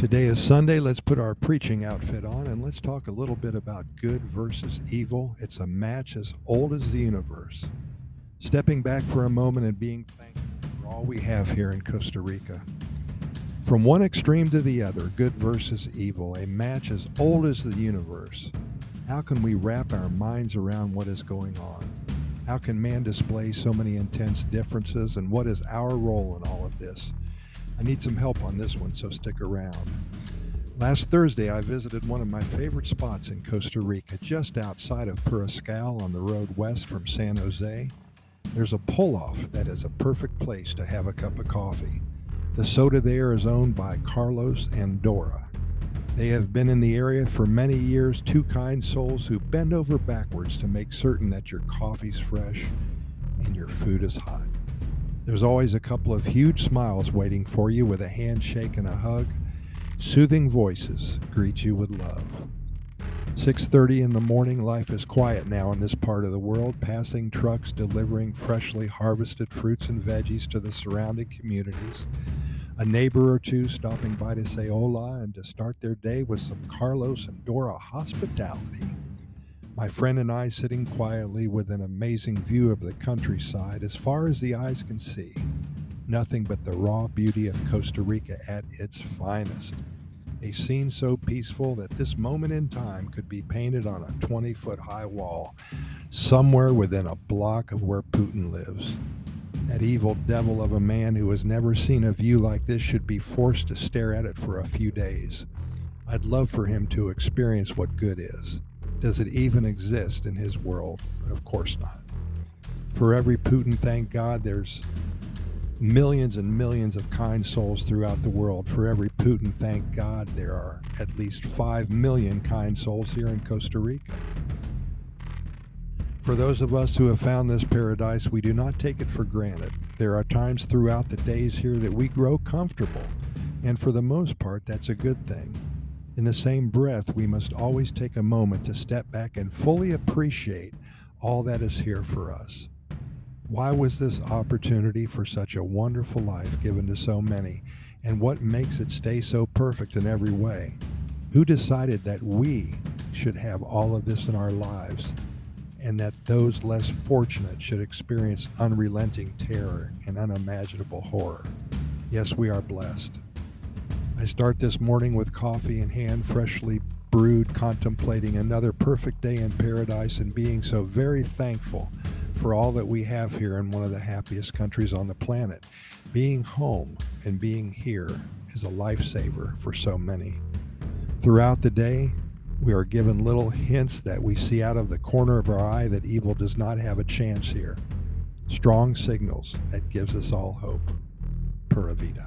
Today is Sunday. Let's put our preaching outfit on and let's talk a little bit about good versus evil. It's a match as old as the universe. Stepping back for a moment and being thankful for all we have here in Costa Rica. From one extreme to the other, good versus evil, a match as old as the universe. How can we wrap our minds around what is going on? How can man display so many intense differences, and what is our role in all of this? I need some help on this one, so stick around. Last Thursday, I visited one of my favorite spots in Costa Rica, just outside of Puriscal on the road west from San Jose. There's a pull off that is a perfect place to have a cup of coffee. The soda there is owned by Carlos and Dora. They have been in the area for many years, two kind souls who bend over backwards to make certain that your coffee's fresh and your food is hot. There's always a couple of huge smiles waiting for you with a handshake and a hug. Soothing voices greet you with love. 6:30 in the morning, life is quiet now in this part of the world, passing trucks delivering freshly harvested fruits and veggies to the surrounding communities. A neighbor or two stopping by to say hola and to start their day with some Carlos and Dora hospitality. My friend and I sitting quietly with an amazing view of the countryside as far as the eyes can see. Nothing but the raw beauty of Costa Rica at its finest. A scene so peaceful that this moment in time could be painted on a 20 foot high wall, somewhere within a block of where Putin lives. That evil devil of a man who has never seen a view like this should be forced to stare at it for a few days. I'd love for him to experience what good is. Does it even exist in his world? Of course not. For every Putin, thank God, there's millions and millions of kind souls throughout the world. For every Putin, thank God, there are at least 5 million kind souls here in Costa Rica. For those of us who have found this paradise, we do not take it for granted. There are times throughout the days here that we grow comfortable, and for the most part, that's a good thing. In the same breath, we must always take a moment to step back and fully appreciate all that is here for us. Why was this opportunity for such a wonderful life given to so many? And what makes it stay so perfect in every way? Who decided that we should have all of this in our lives and that those less fortunate should experience unrelenting terror and unimaginable horror? Yes, we are blessed. I start this morning with coffee in hand, freshly brewed, contemplating another perfect day in paradise and being so very thankful for all that we have here in one of the happiest countries on the planet. Being home and being here is a lifesaver for so many. Throughout the day, we are given little hints that we see out of the corner of our eye that evil does not have a chance here. Strong signals that gives us all hope. Pura Vida.